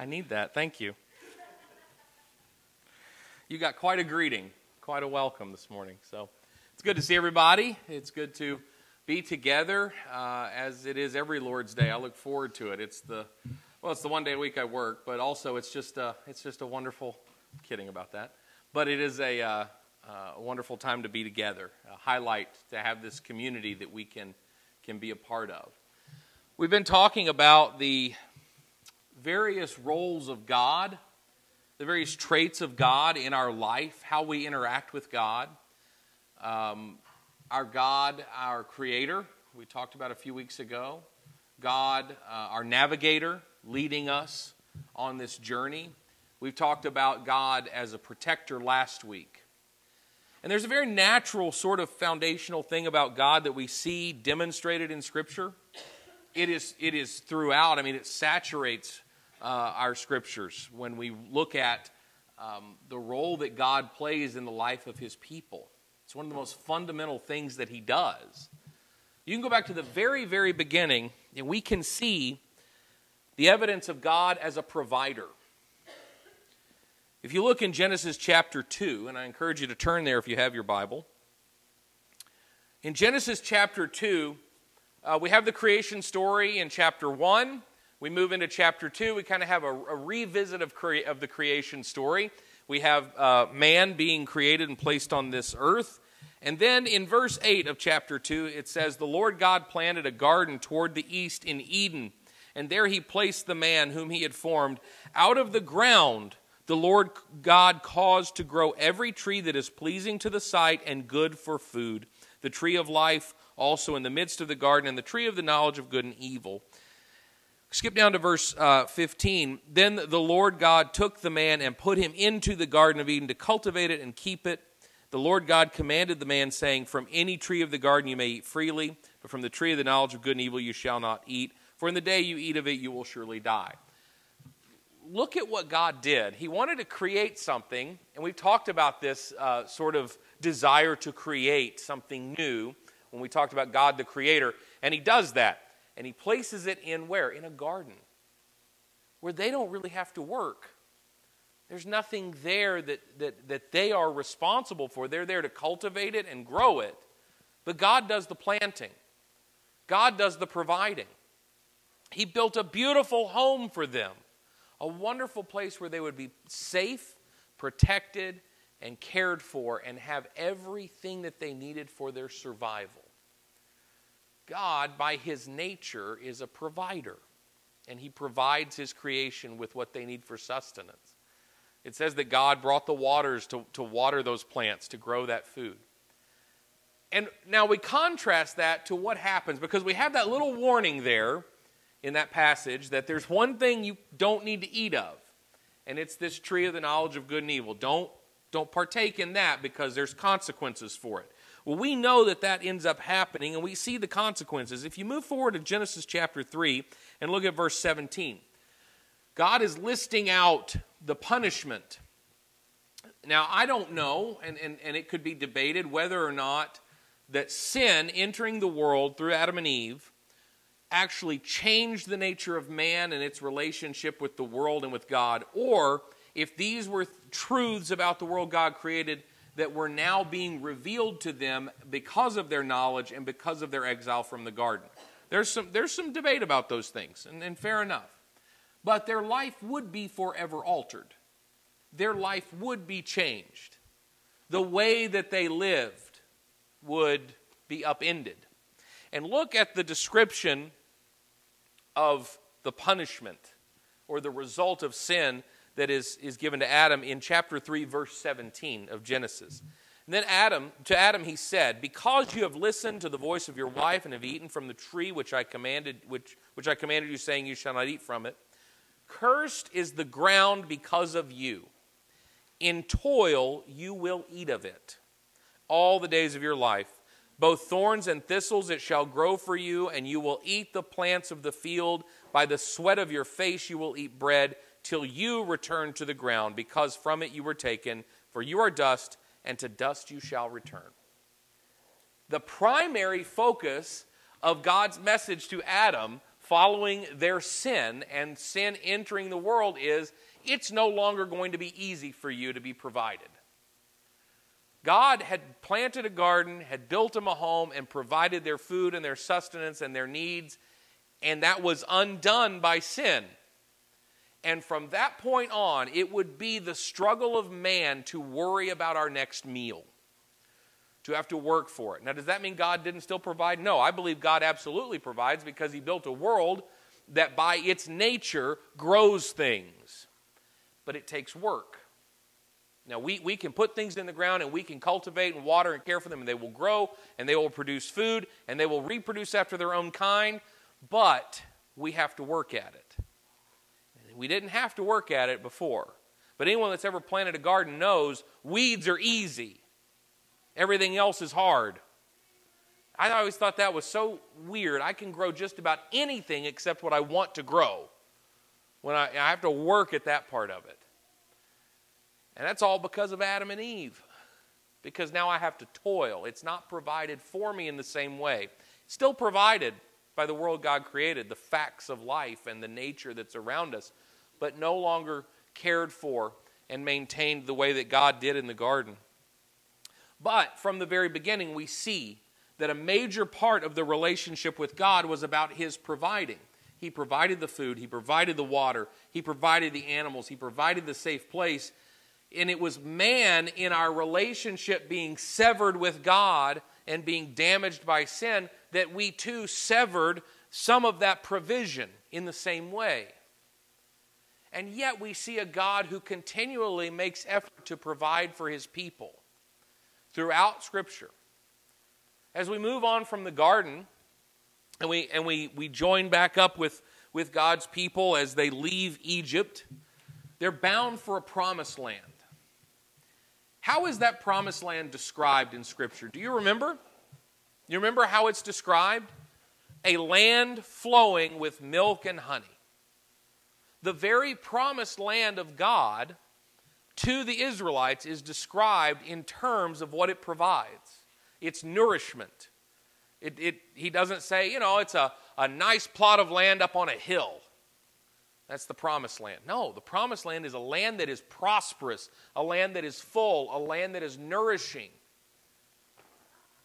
I need that. Thank you. You got quite a greeting, quite a welcome this morning. So it's good to see everybody. It's good to be together uh, as it is every Lord's Day. I look forward to it. It's the well, it's the one day a week I work, but also it's just a, it's just a wonderful. I'm kidding about that, but it is a, uh, a wonderful time to be together. A highlight to have this community that we can can be a part of. We've been talking about the various roles of God, the various traits of God in our life, how we interact with God. Um, our God, our Creator, we talked about a few weeks ago. God, uh, our navigator, leading us on this journey. We've talked about God as a protector last week. And there's a very natural sort of foundational thing about God that we see demonstrated in Scripture. It is, it is throughout, I mean, it saturates uh, our Scriptures when we look at um, the role that God plays in the life of His people. It's one of the most fundamental things that he does. You can go back to the very, very beginning, and we can see the evidence of God as a provider. If you look in Genesis chapter 2, and I encourage you to turn there if you have your Bible. In Genesis chapter 2, uh, we have the creation story in chapter 1. We move into chapter 2. We kind of have a, a revisit of, crea- of the creation story. We have uh, man being created and placed on this earth. And then in verse 8 of chapter 2, it says, The Lord God planted a garden toward the east in Eden, and there he placed the man whom he had formed. Out of the ground, the Lord God caused to grow every tree that is pleasing to the sight and good for food, the tree of life also in the midst of the garden, and the tree of the knowledge of good and evil. Skip down to verse uh, 15. Then the Lord God took the man and put him into the Garden of Eden to cultivate it and keep it. The Lord God commanded the man, saying, From any tree of the garden you may eat freely, but from the tree of the knowledge of good and evil you shall not eat, for in the day you eat of it you will surely die. Look at what God did. He wanted to create something, and we've talked about this uh, sort of desire to create something new when we talked about God the Creator, and He does that and he places it in where? In a garden where they don't really have to work. There's nothing there that, that, that they are responsible for. They're there to cultivate it and grow it. But God does the planting, God does the providing. He built a beautiful home for them, a wonderful place where they would be safe, protected, and cared for, and have everything that they needed for their survival. God, by his nature, is a provider, and he provides his creation with what they need for sustenance. It says that God brought the waters to, to water those plants, to grow that food. And now we contrast that to what happens because we have that little warning there in that passage that there's one thing you don't need to eat of, and it's this tree of the knowledge of good and evil. Don't, don't partake in that because there's consequences for it. Well, we know that that ends up happening, and we see the consequences. If you move forward to Genesis chapter 3 and look at verse 17, God is listing out the punishment. Now, I don't know, and, and, and it could be debated whether or not that sin entering the world through Adam and Eve actually changed the nature of man and its relationship with the world and with God, or if these were truths about the world God created that were now being revealed to them because of their knowledge and because of their exile from the garden. There's some, there's some debate about those things, and, and fair enough. But their life would be forever altered, their life would be changed. The way that they lived would be upended. And look at the description of the punishment or the result of sin that is, is given to Adam in chapter 3, verse 17 of Genesis. And then Adam, to Adam he said, Because you have listened to the voice of your wife and have eaten from the tree which I commanded, which, which I commanded you, saying, You shall not eat from it, cursed is the ground because of you. In toil you will eat of it all the days of your life. Both thorns and thistles it shall grow for you, and you will eat the plants of the field. By the sweat of your face you will eat bread till you return to the ground, because from it you were taken, for you are dust, and to dust you shall return. The primary focus of God's message to Adam following their sin and sin entering the world is it's no longer going to be easy for you to be provided. God had planted a garden, had built them a home, and provided their food and their sustenance and their needs, and that was undone by sin. And from that point on, it would be the struggle of man to worry about our next meal, to have to work for it. Now, does that mean God didn't still provide? No, I believe God absolutely provides because He built a world that by its nature grows things. But it takes work. Now, we, we can put things in the ground and we can cultivate and water and care for them, and they will grow and they will produce food and they will reproduce after their own kind, but we have to work at it. We didn't have to work at it before. But anyone that's ever planted a garden knows weeds are easy, everything else is hard. I always thought that was so weird. I can grow just about anything except what I want to grow. When I, I have to work at that part of it. And that's all because of Adam and Eve. Because now I have to toil. It's not provided for me in the same way. Still provided by the world God created, the facts of life and the nature that's around us, but no longer cared for and maintained the way that God did in the garden. But from the very beginning, we see that a major part of the relationship with God was about His providing. He provided the food, He provided the water, He provided the animals, He provided the safe place. And it was man in our relationship being severed with God and being damaged by sin that we too severed some of that provision in the same way. And yet we see a God who continually makes effort to provide for his people throughout Scripture. As we move on from the garden and we, and we, we join back up with, with God's people as they leave Egypt, they're bound for a promised land. How is that promised land described in Scripture? Do you remember? You remember how it's described? A land flowing with milk and honey the very promised land of God to the Israelites is described in terms of what it provides its nourishment. It, it, he doesn't say, you know, it's a, a nice plot of land up on a hill. That's the promised land. No, the promised land is a land that is prosperous, a land that is full, a land that is nourishing,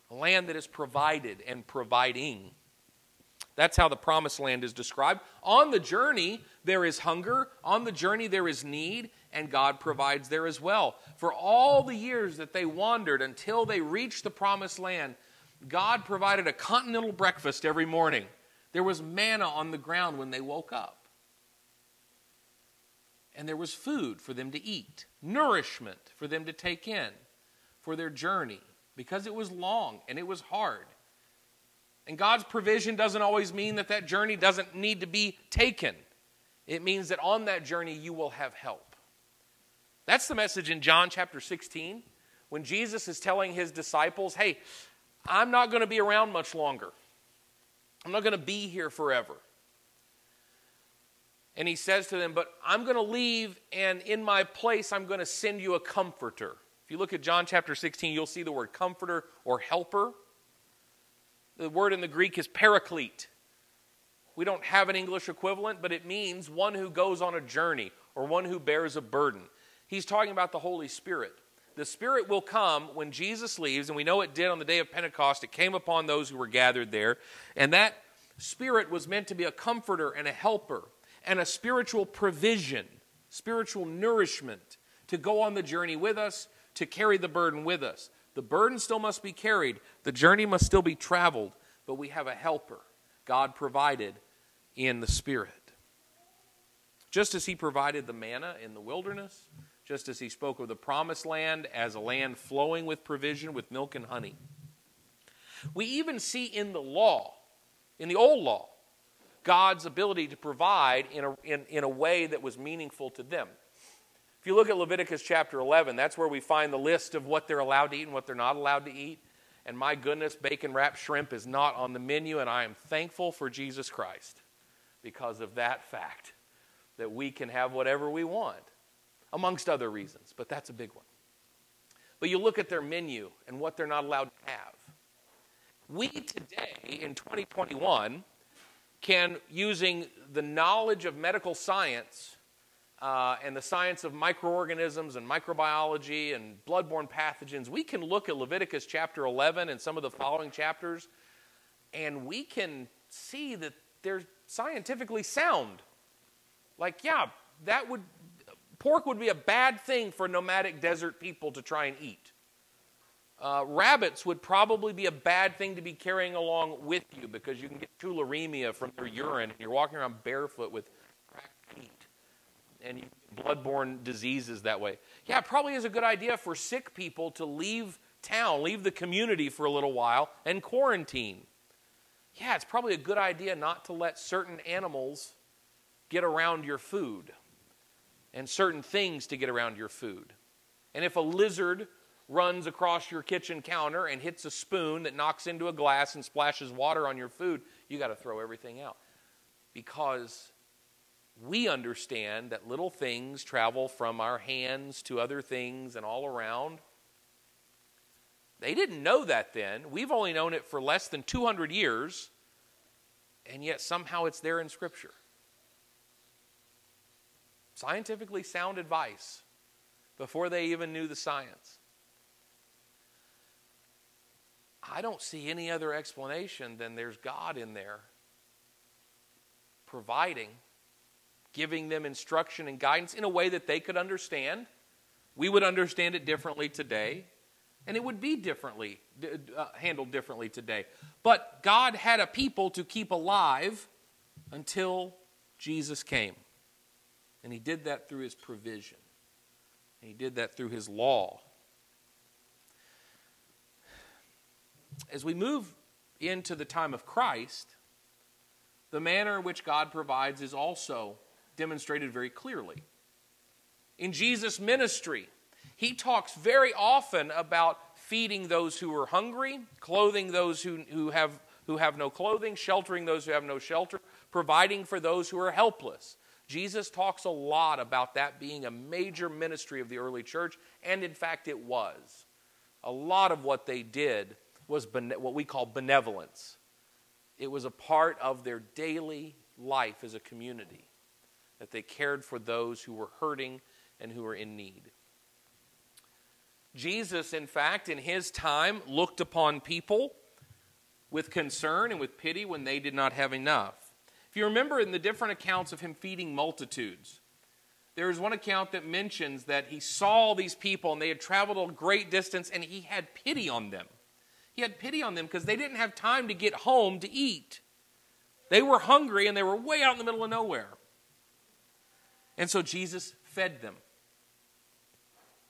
a land that is provided and providing. That's how the promised land is described. On the journey, there is hunger. On the journey, there is need, and God provides there as well. For all the years that they wandered until they reached the promised land, God provided a continental breakfast every morning. There was manna on the ground when they woke up. And there was food for them to eat, nourishment for them to take in for their journey because it was long and it was hard. And God's provision doesn't always mean that that journey doesn't need to be taken. It means that on that journey you will have help. That's the message in John chapter 16 when Jesus is telling his disciples, hey, I'm not going to be around much longer. I'm not going to be here forever. And he says to them, But I'm going to leave, and in my place, I'm going to send you a comforter. If you look at John chapter 16, you'll see the word comforter or helper. The word in the Greek is paraclete. We don't have an English equivalent, but it means one who goes on a journey or one who bears a burden. He's talking about the Holy Spirit. The Spirit will come when Jesus leaves, and we know it did on the day of Pentecost. It came upon those who were gathered there. And that Spirit was meant to be a comforter and a helper and a spiritual provision, spiritual nourishment to go on the journey with us, to carry the burden with us. The burden still must be carried, the journey must still be traveled, but we have a helper, God provided in the Spirit. Just as He provided the manna in the wilderness, just as He spoke of the promised land as a land flowing with provision, with milk and honey. We even see in the law, in the old law, God's ability to provide in a, in, in a way that was meaningful to them. If you look at Leviticus chapter 11, that's where we find the list of what they're allowed to eat and what they're not allowed to eat. And my goodness, bacon wrapped shrimp is not on the menu, and I am thankful for Jesus Christ because of that fact that we can have whatever we want, amongst other reasons, but that's a big one. But you look at their menu and what they're not allowed to have. We today, in 2021, can, using the knowledge of medical science uh, and the science of microorganisms and microbiology and bloodborne pathogens, we can look at Leviticus chapter 11 and some of the following chapters, and we can see that they're scientifically sound. Like, yeah, that would, pork would be a bad thing for nomadic desert people to try and eat. Uh, rabbits would probably be a bad thing to be carrying along with you because you can get tularemia from their urine and you're walking around barefoot with and get bloodborne diseases that way. Yeah, it probably is a good idea for sick people to leave town, leave the community for a little while and quarantine. Yeah, it's probably a good idea not to let certain animals get around your food and certain things to get around your food. And if a lizard runs across your kitchen counter and hits a spoon that knocks into a glass and splashes water on your food, you got to throw everything out. Because we understand that little things travel from our hands to other things and all around. They didn't know that then. We've only known it for less than 200 years, and yet somehow it's there in Scripture. Scientifically sound advice before they even knew the science. I don't see any other explanation than there's God in there providing, giving them instruction and guidance in a way that they could understand. We would understand it differently today, and it would be differently uh, handled differently today. But God had a people to keep alive until Jesus came. And he did that through his provision. And he did that through his law. as we move into the time of Christ, the manner in which God provides is also demonstrated very clearly. In Jesus' ministry, he talks very often about feeding those who are hungry, clothing those who, who, have, who have no clothing, sheltering those who have no shelter, providing for those who are helpless. Jesus talks a lot about that being a major ministry of the early church, and in fact, it was. A lot of what they did was what we call benevolence. It was a part of their daily life as a community that they cared for those who were hurting and who were in need. Jesus, in fact, in his time, looked upon people with concern and with pity when they did not have enough. If you remember in the different accounts of him feeding multitudes, there is one account that mentions that he saw these people and they had traveled a great distance and he had pity on them. He had pity on them because they didn't have time to get home to eat. They were hungry and they were way out in the middle of nowhere. And so Jesus fed them.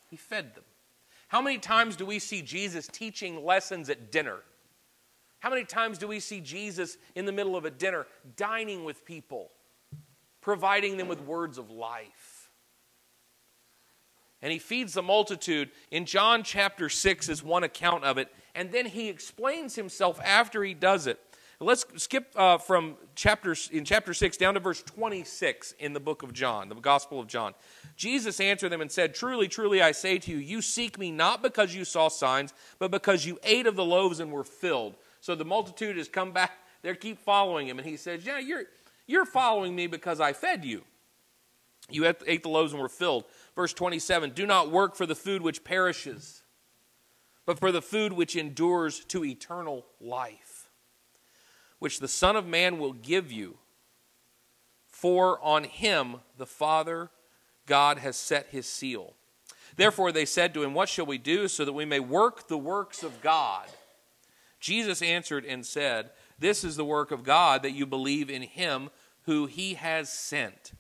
He fed them. How many times do we see Jesus teaching lessons at dinner? How many times do we see Jesus in the middle of a dinner dining with people, providing them with words of life? And he feeds the multitude. In John chapter 6 is one account of it and then he explains himself after he does it. Let's skip uh, from chapter in chapter 6 down to verse 26 in the book of John, the Gospel of John. Jesus answered them and said, Truly, truly, I say to you, you seek me not because you saw signs, but because you ate of the loaves and were filled. So the multitude has come back, they keep following him. And he says, Yeah, you're, you're following me because I fed you. You ate the loaves and were filled. Verse 27 Do not work for the food which perishes but for the food which endures to eternal life, which the Son of Man will give you. For on him the Father God has set his seal. Therefore they said to him, What shall we do so that we may work the works of God? Jesus answered and said, This is the work of God, that you believe in him who he has sent.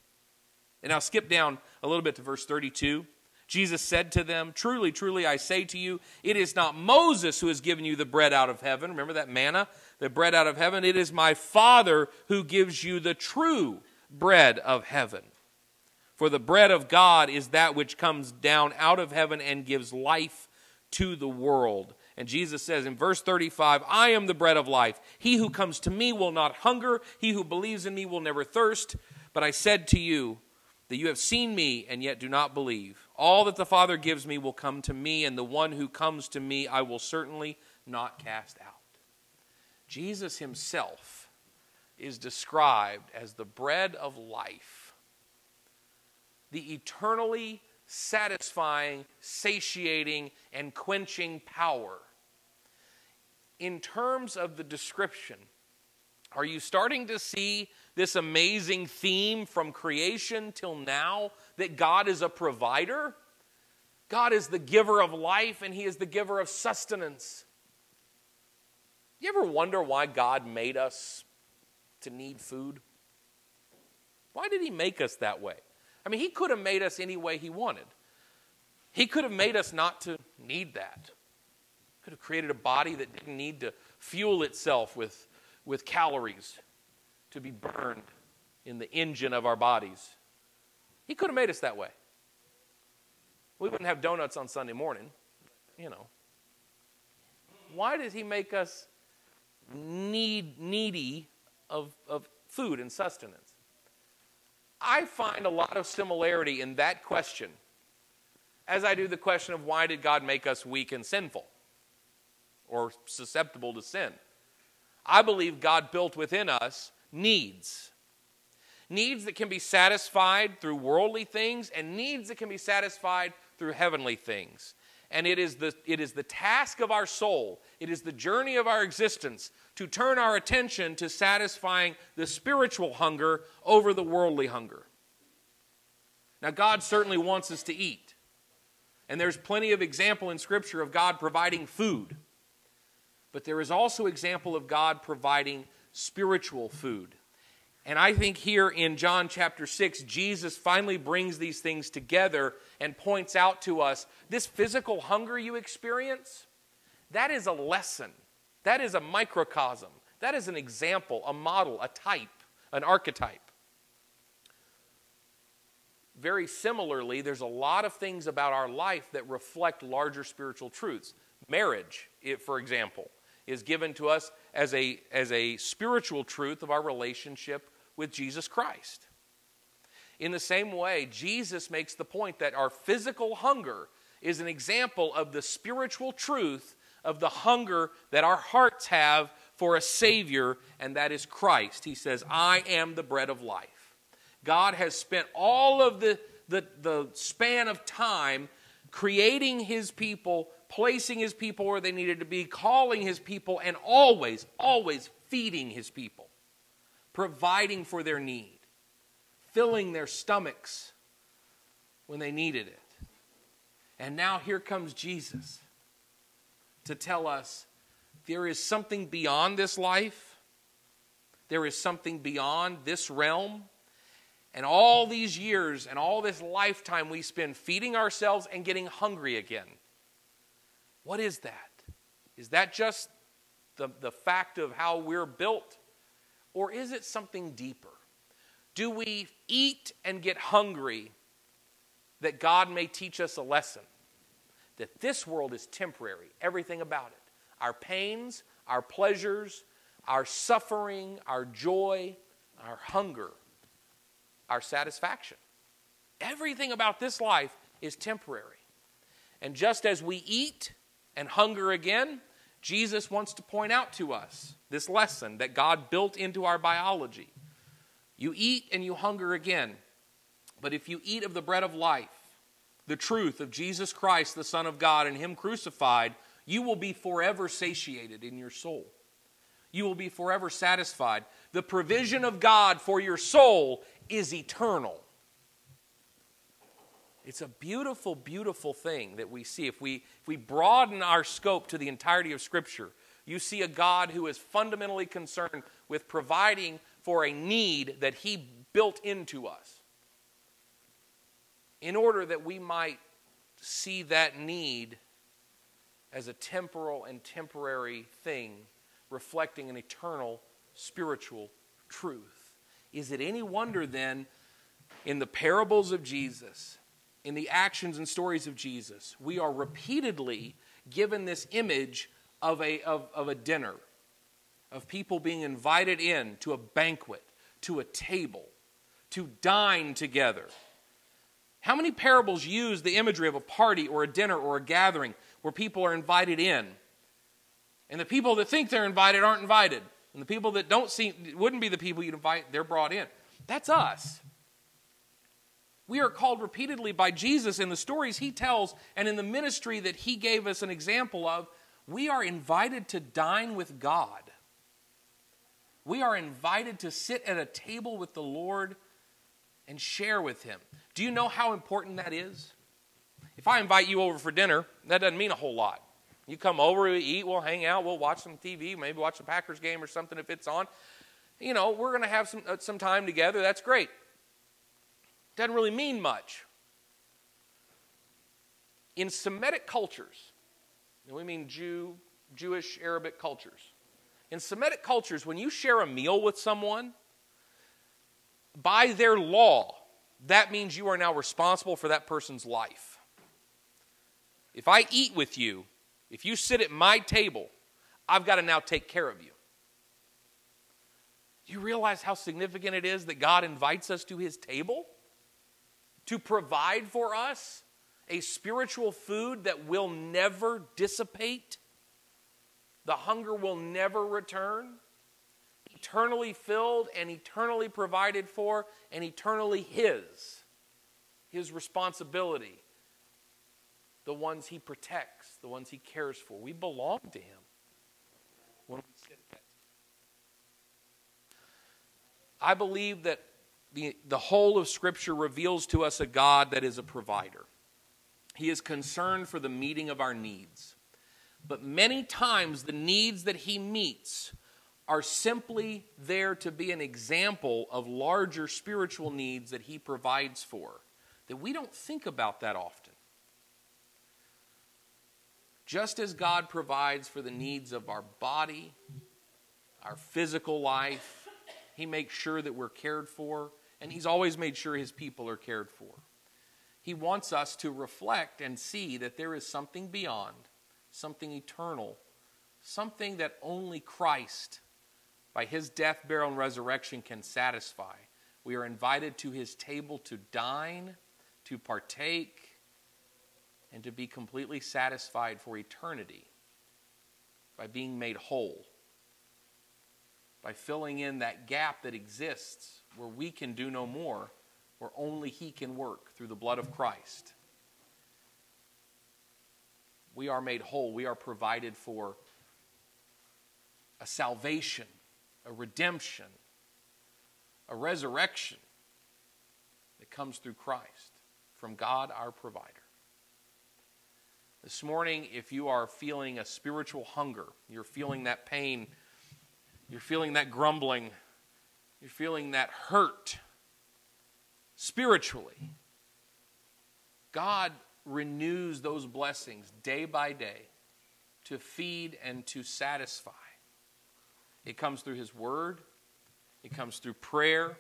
And now skip down a little bit to verse 32. Jesus said to them, Truly, truly, I say to you, it is not Moses who has given you the bread out of heaven. Remember that manna? The bread out of heaven. It is my Father who gives you the true bread of heaven. For the bread of God is that which comes down out of heaven and gives life to the world. And Jesus says in verse 35, I am the bread of life. He who comes to me will not hunger, he who believes in me will never thirst. But I said to you that you have seen me and yet do not believe. All that the Father gives me will come to me, and the one who comes to me I will certainly not cast out. Jesus himself is described as the bread of life, the eternally satisfying, satiating, and quenching power. In terms of the description, are you starting to see this amazing theme from creation till now that God is a provider? God is the giver of life and He is the giver of sustenance. You ever wonder why God made us to need food? Why did He make us that way? I mean, He could have made us any way He wanted. He could have made us not to need that. Could have created a body that didn't need to fuel itself with, with calories to be burned in the engine of our bodies. He could have made us that way. We wouldn't have donuts on Sunday morning, you know. Why does he make us need, needy of, of food and sustenance? I find a lot of similarity in that question as I do the question of why did God make us weak and sinful or susceptible to sin? I believe God built within us needs. Needs that can be satisfied through worldly things and needs that can be satisfied through heavenly things. And it is, the, it is the task of our soul, it is the journey of our existence to turn our attention to satisfying the spiritual hunger over the worldly hunger. Now, God certainly wants us to eat. And there's plenty of example in Scripture of God providing food. But there is also example of God providing spiritual food. And I think here in John chapter 6, Jesus finally brings these things together and points out to us this physical hunger you experience, that is a lesson. That is a microcosm. That is an example, a model, a type, an archetype. Very similarly, there's a lot of things about our life that reflect larger spiritual truths. Marriage, for example, is given to us as a, as a spiritual truth of our relationship with Jesus Christ. In the same way, Jesus makes the point that our physical hunger is an example of the spiritual truth of the hunger that our hearts have for a Savior, and that is Christ. He says, I am the bread of life. God has spent all of the, the, the span of time creating His people, placing His people where they needed to be, calling His people, and always, always feeding His people providing for their need, filling their stomachs when they needed it. And now here comes Jesus to tell us there is something beyond this life, there is something beyond this realm. And all these years and all this lifetime we spend feeding ourselves and getting hungry again. What is that? Is that just the, the fact of how we're built? Or is it something deeper? Do we eat and get hungry that God may teach us a lesson? That this world is temporary, everything about it. Our pains, our pleasures, our suffering, our joy, our hunger, our satisfaction. Everything about this life is temporary. And just as we eat and hunger again, Jesus wants to point out to us this lesson that God built into our biology. You eat and you hunger again. But if you eat of the bread of life, the truth of Jesus Christ, the Son of God, and Him crucified, you will be forever satiated in your soul. You will be forever satisfied. The provision of God for your soul is eternal. It's a beautiful, beautiful thing that we see. If we, if we broaden our scope to the entirety of Scripture, you see a God who is fundamentally concerned with providing for a need that He built into us in order that we might see that need as a temporal and temporary thing reflecting an eternal spiritual truth. Is it any wonder then in the parables of Jesus in the actions and stories of Jesus, we are repeatedly given this image of a, of, of a dinner, of people being invited in to a banquet, to a table, to dine together. How many parables use the imagery of a party or a dinner or a gathering where people are invited in? And the people that think they're invited aren't invited. And the people that don't seem wouldn't be the people you'd invite, they're brought in. That's us. We are called repeatedly by Jesus in the stories he tells and in the ministry that he gave us an example of. We are invited to dine with God. We are invited to sit at a table with the Lord and share with him. Do you know how important that is? If I invite you over for dinner, that doesn't mean a whole lot. You come over, we eat, we'll hang out, we'll watch some TV, maybe watch the Packers game or something if it's on. You know, we're going to have some, uh, some time together. That's great. Doesn't really mean much. In Semitic cultures, and we mean Jew, Jewish, Arabic cultures, in Semitic cultures, when you share a meal with someone, by their law, that means you are now responsible for that person's life. If I eat with you, if you sit at my table, I've got to now take care of you. You realize how significant it is that God invites us to his table? To provide for us a spiritual food that will never dissipate? The hunger will never return? Eternally filled and eternally provided for and eternally His. His responsibility the ones he protects, the ones he cares for. We belong to him when we sit at I believe that the, the whole of Scripture reveals to us a God that is a provider. He is concerned for the meeting of our needs. But many times, the needs that He meets are simply there to be an example of larger spiritual needs that He provides for, that we don't think about that often. Just as God provides for the needs of our body, our physical life, He makes sure that we're cared for, and He's always made sure His people are cared for. He wants us to reflect and see that there is something beyond, something eternal, something that only Christ, by His death, burial, and resurrection, can satisfy. We are invited to His table to dine, to partake, and to be completely satisfied for eternity by being made whole, by filling in that gap that exists where we can do no more, where only He can work through the blood of Christ. We are made whole, we are provided for a salvation, a redemption, a resurrection that comes through Christ from God our provider. This morning, if you are feeling a spiritual hunger, you're feeling that pain, you're feeling that grumbling, you're feeling that hurt spiritually, God renews those blessings day by day to feed and to satisfy. It comes through His Word, it comes through prayer,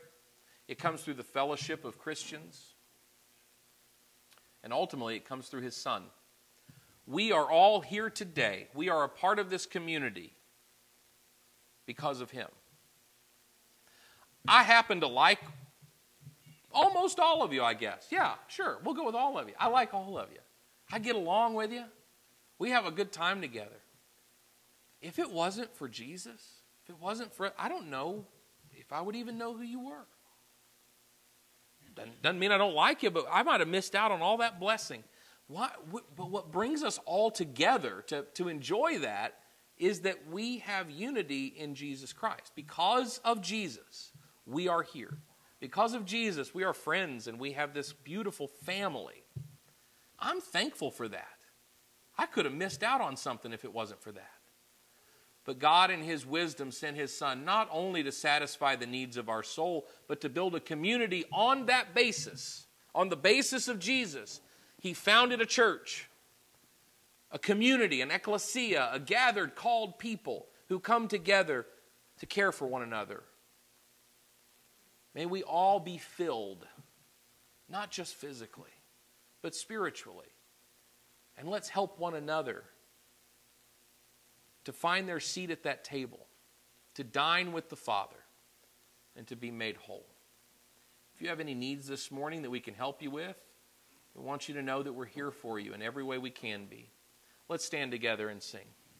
it comes through the fellowship of Christians, and ultimately it comes through His Son. We are all here today. We are a part of this community because of him. I happen to like almost all of you, I guess. Yeah, sure. We'll go with all of you. I like all of you. I get along with you. We have a good time together. If it wasn't for Jesus, if it wasn't for, I don't know if I would even know who you were. Doesn't, doesn't mean I don't like you, but I might have missed out on all that blessing. What, but what brings us all together to, to enjoy that is that we have unity in Jesus Christ. Because of Jesus, we are here. Because of Jesus, we are friends and we have this beautiful family. I'm thankful for that. I could have missed out on something if it wasn't for that. But God, in His wisdom, sent His Son not only to satisfy the needs of our soul, but to build a community on that basis, on the basis of Jesus, he founded a church, a community, an ecclesia, a gathered, called people who come together to care for one another. May we all be filled, not just physically, but spiritually. And let's help one another to find their seat at that table, to dine with the Father, and to be made whole. If you have any needs this morning that we can help you with, we want you to know that we're here for you in every way we can be. Let's stand together and sing.